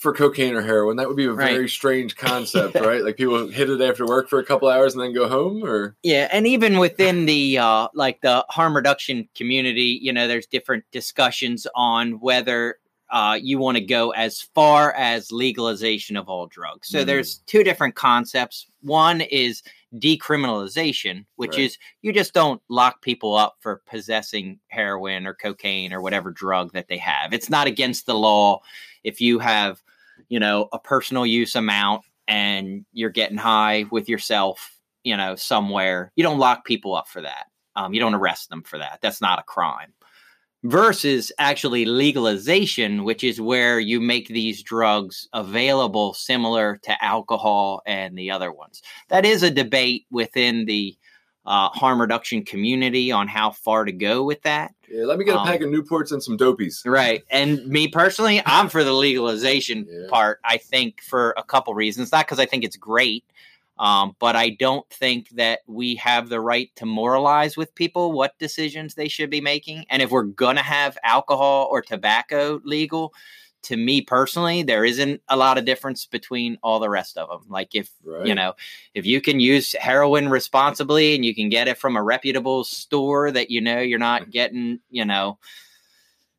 for cocaine or heroin. That would be a very right. strange concept, right? Like people hit it after work for a couple hours and then go home or Yeah, and even within the uh like the harm reduction community, you know, there's different discussions on whether uh, you want to go as far as legalization of all drugs. So mm. there's two different concepts. One is decriminalization, which right. is you just don't lock people up for possessing heroin or cocaine or whatever drug that they have. It's not against the law if you have you know, a personal use amount and you're getting high with yourself you know, somewhere. You don't lock people up for that. Um, you don't arrest them for that. That's not a crime. Versus actually legalization, which is where you make these drugs available similar to alcohol and the other ones. That is a debate within the uh, harm reduction community on how far to go with that. Yeah, let me get a um, pack of Newports and some dopies. Right. And me personally, I'm for the legalization yeah. part. I think for a couple reasons. Not because I think it's great. Um, but I don't think that we have the right to moralize with people what decisions they should be making. And if we're going to have alcohol or tobacco legal, to me personally, there isn't a lot of difference between all the rest of them. Like if right. you know, if you can use heroin responsibly and you can get it from a reputable store that you know you're not getting, you know,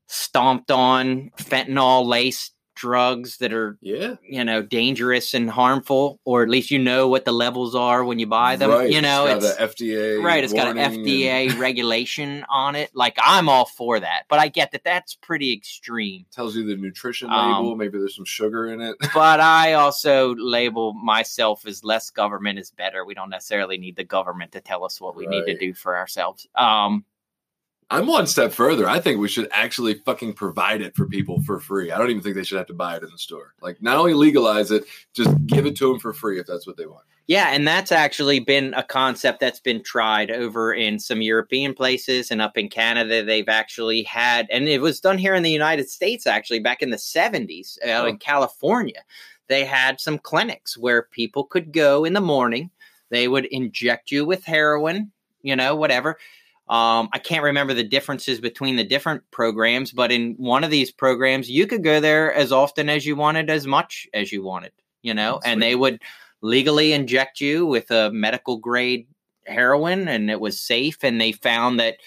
stomped on fentanyl laced drugs that are yeah. you know dangerous and harmful or at least you know what the levels are when you buy them right. you know it's, it's fda right it's got an fda and... regulation on it. Like i'm all for that but i get that that's pretty extreme. Tells you the nutrition label um, maybe there's some sugar in it. but i also label myself as less government is better. We don't necessarily need the government to tell us what we right. need to do for ourselves. Um I'm one step further. I think we should actually fucking provide it for people for free. I don't even think they should have to buy it in the store. Like, not only legalize it, just give it to them for free if that's what they want. Yeah, and that's actually been a concept that's been tried over in some European places and up in Canada. They've actually had, and it was done here in the United States actually back in the 70s uh, oh. in California. They had some clinics where people could go in the morning, they would inject you with heroin, you know, whatever um, I can't remember the differences between the different programs, but in one of these programs, you could go there as often as you wanted, as much as you wanted, you know, and they would legally inject you with a medical grade heroin and it was safe. And they found that,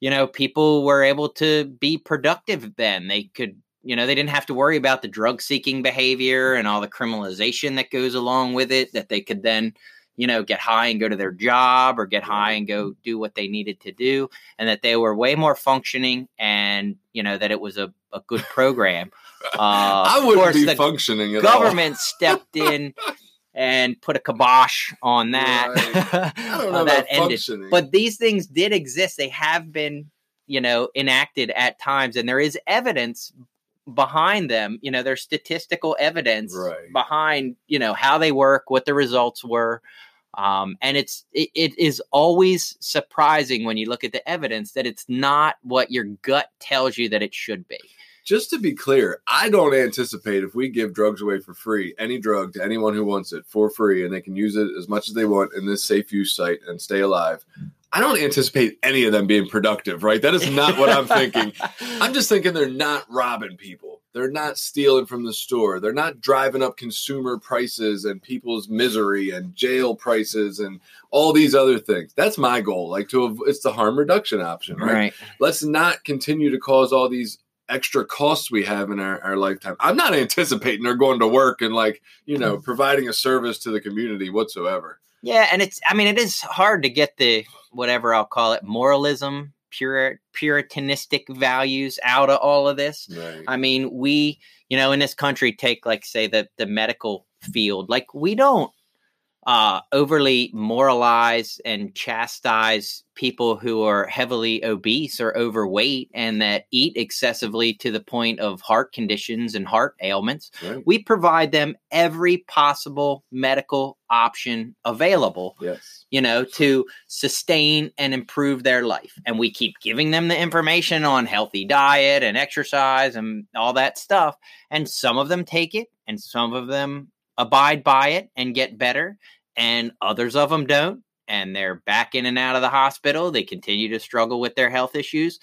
you know, people were able to be productive then. They could, you know, they didn't have to worry about the drug seeking behavior and all the criminalization that goes along with it, that they could then you know, get high and go to their job or get high and go do what they needed to do, and that they were way more functioning and, you know, that it was a, a good program. Uh, I wouldn't be functioning at government stepped in and put a kibosh on that. Right. I don't know that ended. But these things did exist. They have been, you know, enacted at times, and there is evidence behind them. You know, there's statistical evidence right. behind, you know, how they work, what the results were. Um, and it's it, it is always surprising when you look at the evidence that it's not what your gut tells you that it should be. Just to be clear, I don't anticipate if we give drugs away for free, any drug to anyone who wants it for free, and they can use it as much as they want in this safe use site and stay alive. I don't anticipate any of them being productive, right? That is not what I'm thinking. I'm just thinking they're not robbing people. They're not stealing from the store. They're not driving up consumer prices and people's misery and jail prices and all these other things. That's my goal. Like to it's the harm reduction option, right? right. Let's not continue to cause all these extra costs we have in our, our lifetime. I'm not anticipating they're going to work and like, you know, mm. providing a service to the community whatsoever. Yeah, and it's I mean it is hard to get the whatever I'll call it moralism, pure puritanistic values out of all of this. Right. I mean, we, you know, in this country take like say the the medical field. Like we don't uh, overly moralize and chastise people who are heavily obese or overweight and that eat excessively to the point of heart conditions and heart ailments. Right. We provide them every possible medical option available. Yes. You know, to sustain and improve their life. And we keep giving them the information on healthy diet and exercise and all that stuff. And some of them take it and some of them abide by it and get better, and others of them don't. And they're back in and out of the hospital. They continue to struggle with their health issues.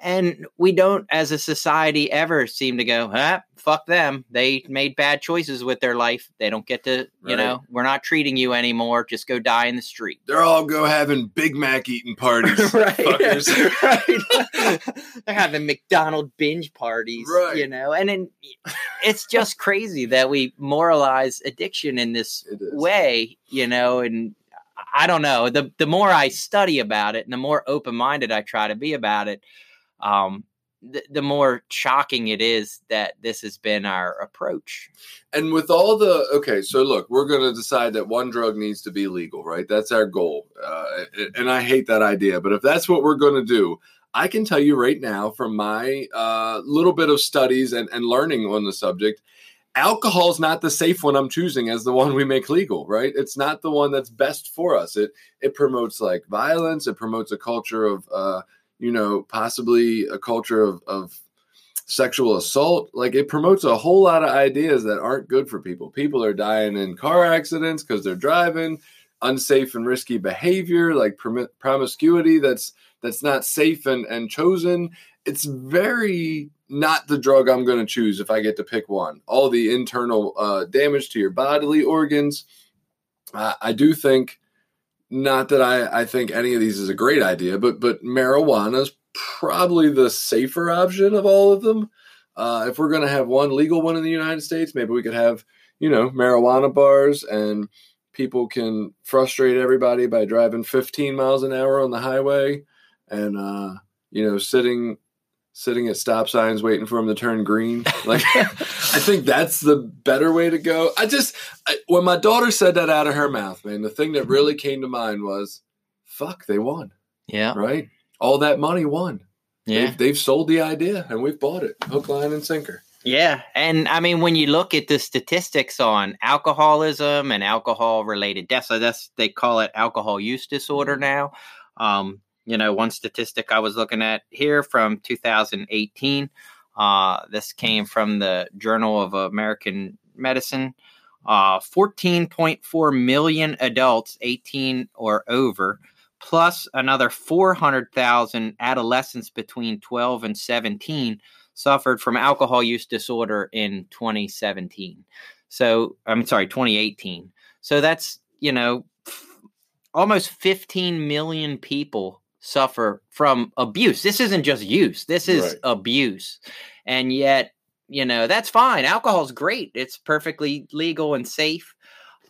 And we don't, as a society, ever seem to go, ah, fuck them. They made bad choices with their life. They don't get to, you right. know, we're not treating you anymore. Just go die in the street. They're all go having Big Mac eating parties. right. right. They're having McDonald binge parties, right. you know, and then it's just crazy that we moralize addiction in this way, you know, and I don't know. The the more I study about it and the more open minded I try to be about it, um, the, the more shocking it is that this has been our approach. And with all the okay, so look, we're going to decide that one drug needs to be legal, right? That's our goal. Uh, and I hate that idea, but if that's what we're going to do, I can tell you right now from my uh, little bit of studies and, and learning on the subject, alcohol is not the safe one I'm choosing as the one we make legal, right? It's not the one that's best for us. It it promotes like violence. It promotes a culture of uh, you know, possibly a culture of, of sexual assault. Like it promotes a whole lot of ideas that aren't good for people. People are dying in car accidents because they're driving, unsafe and risky behavior, like prom- promiscuity that's that's not safe and, and chosen. It's very not the drug I'm going to choose if I get to pick one. All the internal uh, damage to your bodily organs. Uh, I do think not that I, I think any of these is a great idea, but but marijuana is probably the safer option of all of them. Uh, if we're going to have one legal one in the United States, maybe we could have you know marijuana bars and people can frustrate everybody by driving 15 miles an hour on the highway and uh, you know sitting sitting at stop signs waiting for them to turn green. Like, I think that's the better way to go. I just, I, when my daughter said that out of her mouth, man, the thing that really came to mind was, fuck, they won. Yeah. Right? All that money won. Yeah. They've, they've sold the idea and we've bought it hook, line, and sinker. Yeah. And I mean, when you look at the statistics on alcoholism and alcohol related deaths, so that's, they call it alcohol use disorder now. Um, you know, one statistic I was looking at here from 2018. Uh, this came from the Journal of American Medicine. Uh, 14.4 million adults 18 or over, plus another 400,000 adolescents between 12 and 17 suffered from alcohol use disorder in 2017. So, I'm sorry, 2018. So that's, you know, f- almost 15 million people suffer from abuse. This isn't just use, this is right. abuse. And yet, you know, that's fine. Alcohol's great. It's perfectly legal and safe.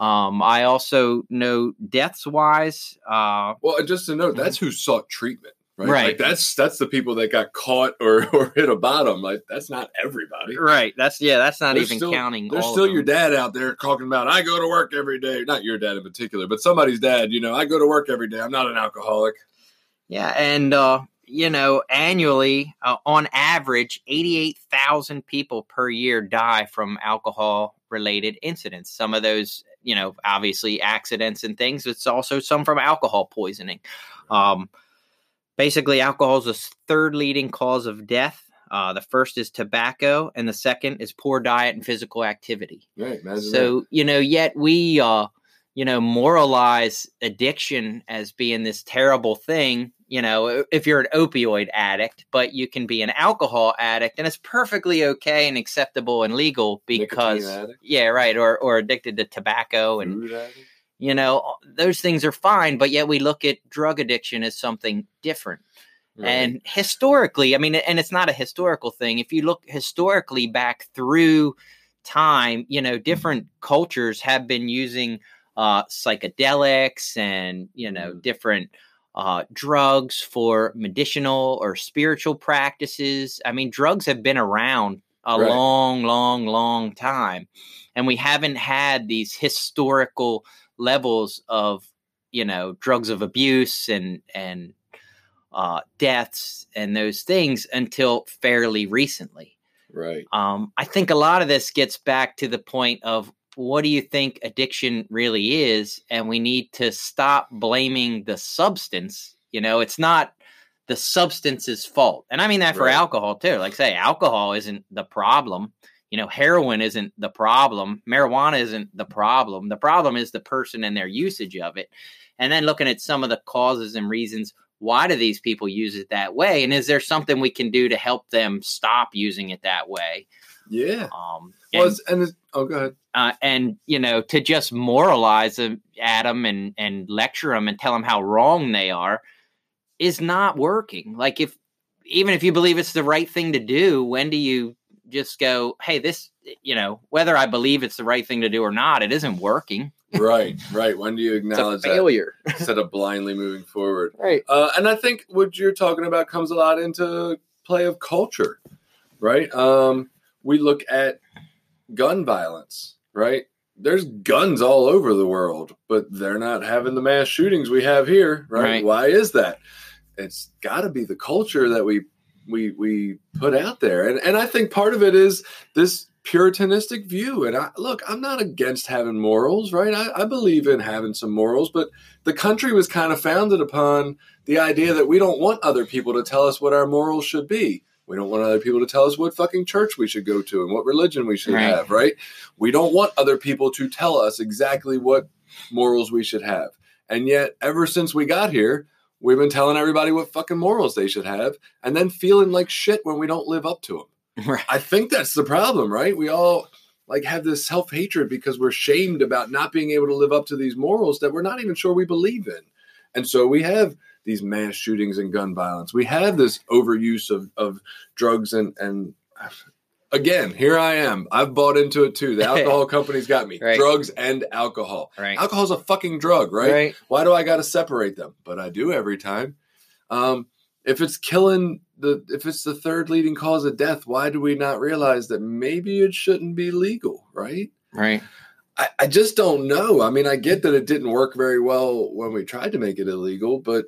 Um, I also know deaths wise. Uh, well, just to note, that's who sought treatment, right? right? Like that's that's the people that got caught or, or hit a bottom. Like that's not everybody, right? That's yeah, that's not there's even still, counting. There's still your dad out there talking about I go to work every day. Not your dad in particular, but somebody's dad. You know, I go to work every day. I'm not an alcoholic. Yeah, and uh, you know, annually, uh, on average, eighty-eight thousand people per year die from alcohol-related incidents. Some of those, you know, obviously accidents and things. It's also some from alcohol poisoning. Um, basically, alcohol is the third leading cause of death. Uh, the first is tobacco, and the second is poor diet and physical activity. Right. So you know, yet we, uh, you know, moralize addiction as being this terrible thing you know, if you're an opioid addict, but you can be an alcohol addict, and it's perfectly okay and acceptable and legal because, yeah, right, or or addicted to tobacco and you know those things are fine, but yet we look at drug addiction as something different. Right. And historically, I mean, and it's not a historical thing. If you look historically back through time, you know, different cultures have been using uh, psychedelics and you know mm. different uh, drugs for medicinal or spiritual practices. I mean, drugs have been around a right. long, long, long time. And we haven't had these historical levels of, you know, drugs of abuse and, and, uh, deaths and those things until fairly recently. Right. Um, I think a lot of this gets back to the point of what do you think addiction really is? And we need to stop blaming the substance. You know, it's not the substance's fault. And I mean that for alcohol too. Like say alcohol isn't the problem. You know, heroin isn't the problem. Marijuana isn't the problem. The problem is the person and their usage of it. And then looking at some of the causes and reasons why do these people use it that way? And is there something we can do to help them stop using it that way? Yeah. Um, and, well, and oh, go ahead. Uh, and you know, to just moralize at them and and lecture them and tell them how wrong they are is not working. Like if even if you believe it's the right thing to do, when do you just go, "Hey, this," you know, whether I believe it's the right thing to do or not, it isn't working. right, right. When do you acknowledge failure instead of blindly moving forward? Right. Uh, and I think what you're talking about comes a lot into play of culture, right? Um, we look at gun violence, right? There's guns all over the world, but they're not having the mass shootings we have here, right? Right. Why is that? It's got to be the culture that we we we put out there, and and I think part of it is this puritanistic view. And I look, I'm not against having morals, right? I, I believe in having some morals, but the country was kind of founded upon the idea that we don't want other people to tell us what our morals should be. We don't want other people to tell us what fucking church we should go to and what religion we should Right. have, right? We don't want other people to tell us exactly what morals we should have. And yet, ever since we got here, we've been telling everybody what fucking morals they should have and then feeling like shit when we don't live up to them. Right. I think that's the problem, right? We all like have this self hatred because we're shamed about not being able to live up to these morals that we're not even sure we believe in. And so we have these mass shootings and gun violence. We have this overuse of, of drugs and, and again, here I am. I've bought into it too. The alcohol company's got me. Right. Drugs and alcohol. Right. Alcohol's a fucking drug, right? Right. Why do I got to separate them? But I do every time. Um, if it's killing the, if it's the third leading cause of death, why do we not realize that maybe it shouldn't be legal, right? Right. I, I just don't know. I mean, I get that it didn't work very well when we tried to make it illegal, but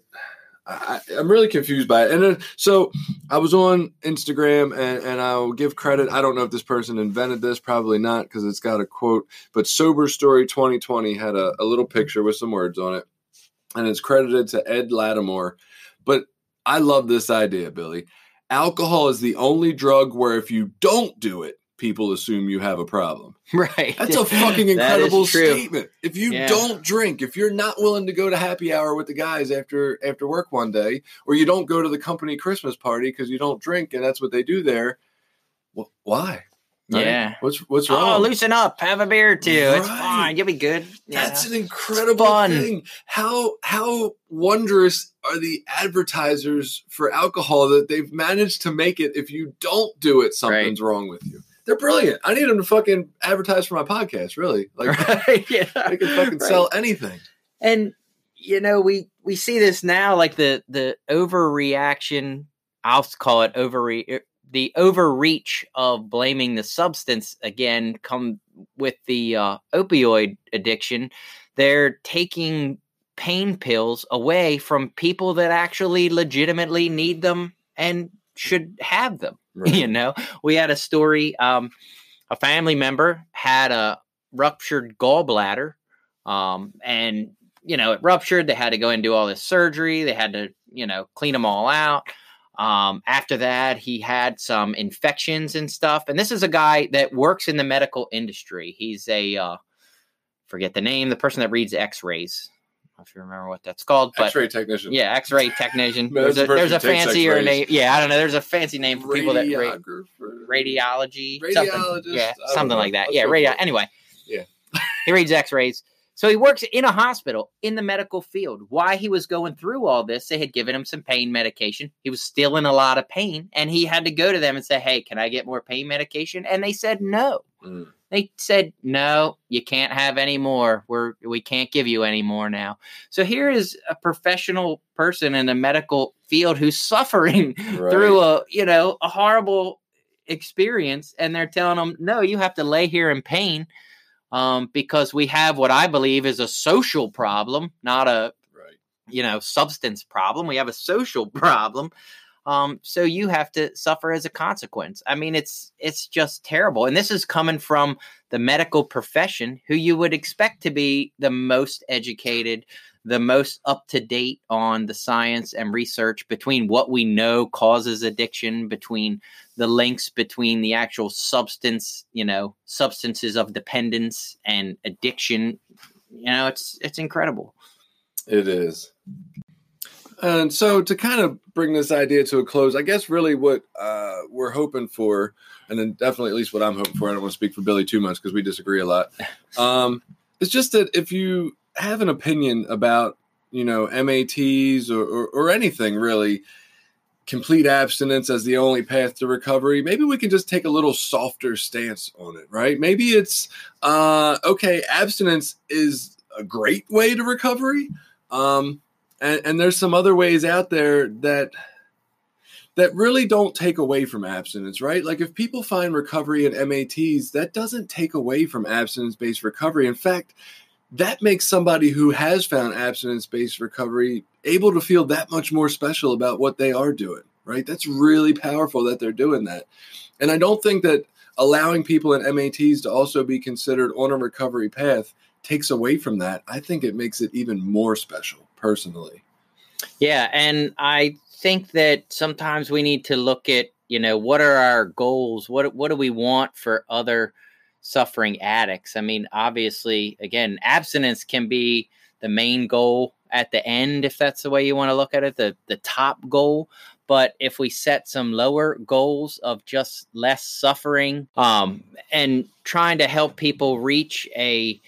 I, I'm really confused by it. And then, so I was on Instagram, and, and I'll give credit. I don't know if this person invented this, probably not, because it's got a quote. But Sober Story 2020 had a, a little picture with some words on it, and it's credited to Ed Latimore. But I love this idea, Billy. Alcohol is the only drug where if you don't do it, people assume you have a problem. Right. That's a fucking incredible statement. If you Yeah. don't drink, if you're not willing to go to happy hour with the guys after after work one day, or you don't go to the company Christmas party because you don't drink and that's what they do there, wh- why? Right? Yeah. What's what's oh, wrong? Oh, loosen up. Have a beer or two. It's fine. You'll be good. Yeah. That's an incredible thing. How how wondrous are the advertisers for alcohol that they've managed to make it if you don't do it, something's wrong with you. They're brilliant. I need them to fucking advertise for my podcast, really. Like right. Yeah. they can fucking Right. sell anything. and you know we we see this now like the the overreaction i'll call it overre the overreach of blaming the substance again come with the uh, opioid addiction they're taking pain pills away from people that actually legitimately need them and should have them you know we had a story um a family member had a ruptured gallbladder um and you know it ruptured they had to go and do all this surgery they had to you know clean them all out. Um after that he had some infections and stuff and this is a guy that works in the medical industry. He's a uh forget the name the person that reads don't know if you remember what that's called but X-ray technician. yeah, X-ray technician. No, There's a, that's the there's a fancier X-rays. name. Yeah, I don't know. There's a fancy name for people that ra- radiology, something. Radiologist. Yeah, something know. like that. Let's yeah, radio. Anyway, Yeah. he reads X-rays. So he works in a hospital in the medical field. Why he was going through all this, they had given him some pain medication. He was still in a lot of pain, and he had to go to them and say, "Hey, can I get more pain medication?" And they said no. Mm. They said, "No, you can't have any more. We're we can't give you any more now." So here is a professional person in the medical field who's suffering Right. through a you know a horrible experience, and they're telling them, "No, you have to lay here in pain." Um, because we have what I believe is a social problem, not a Right. you know substance problem. We have a social problem. Um, so you have to suffer as a consequence. I mean, it's it's just terrible. And this is coming from the medical profession, who you would expect to be the most educated, the most up to date on the science and research between what we know causes addiction, between the links between the actual substance, you know, substances of dependence and addiction. You know, it's it's incredible. It is. And so to kind of bring this idea to a close, I guess really what uh, we're hoping for, and then definitely at least what I'm hoping for, I don't want to speak for Billy too much because we disagree a lot. Um, it's just that if you have an opinion about, you know, MATs or, or, or anything really, complete abstinence as the only path to recovery, maybe we can just take a little softer stance on it, right? Maybe it's, uh, okay, abstinence is a great way to recovery. Um, and, and there's some other ways out there that that really don't take away from abstinence, right? Like if people find recovery in MATs, that doesn't take away from abstinence based recovery. In fact, that makes somebody who has found abstinence based recovery able to feel that much more special about what they are doing, right? That's really powerful that they're doing that. And I don't think that allowing people in MATs to also be considered on a recovery path takes away from that. I think it makes it even more special personally. Yeah. And I think that sometimes we need to look at, you know, what are our goals? What, what do we want for other suffering addicts? I mean, obviously, again, abstinence can be the main goal at the end, if that's the way you want to look at it, the, the top goal. But if we set some lower goals of just less suffering um, and trying to help people reach a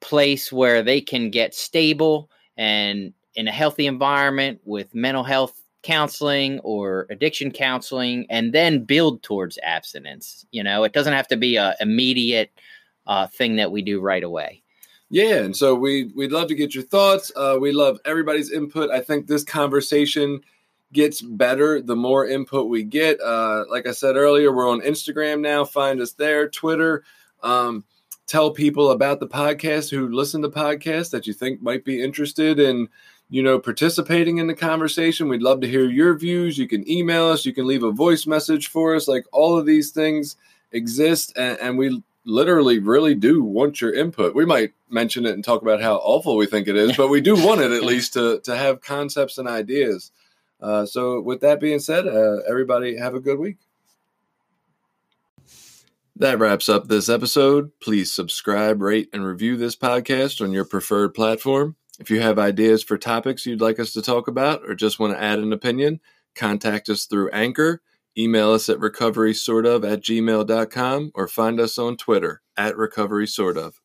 place where they can get stable and in a healthy environment with mental health counseling or addiction counseling and then build towards abstinence you know it doesn't have to be a immediate uh, thing that we do right away yeah and so we we'd love to get your thoughts uh, we love everybody's input i think this conversation gets better the more input we get. Uh, like I said earlier, we're on Instagram now. Find us there, Twitter. Um, tell people about the podcast who listen to podcasts that you think might be interested in you know participating in the conversation. We'd love to hear your views. You can email us. You can leave a voice message for us. Like all of these things exist and, and we literally really do want your input. We might mention it and talk about how awful we think it is but we do want it at least to to have concepts and ideas. Uh, so, with that being said, uh, everybody have a good week. That wraps up this episode. Please subscribe, rate, and review this podcast on your preferred platform. If you have ideas for topics you'd like us to talk about or just want to add an opinion, contact us through Anchor, email us at recoverysortof at gmail.com, or find us on Twitter at recoverysortof.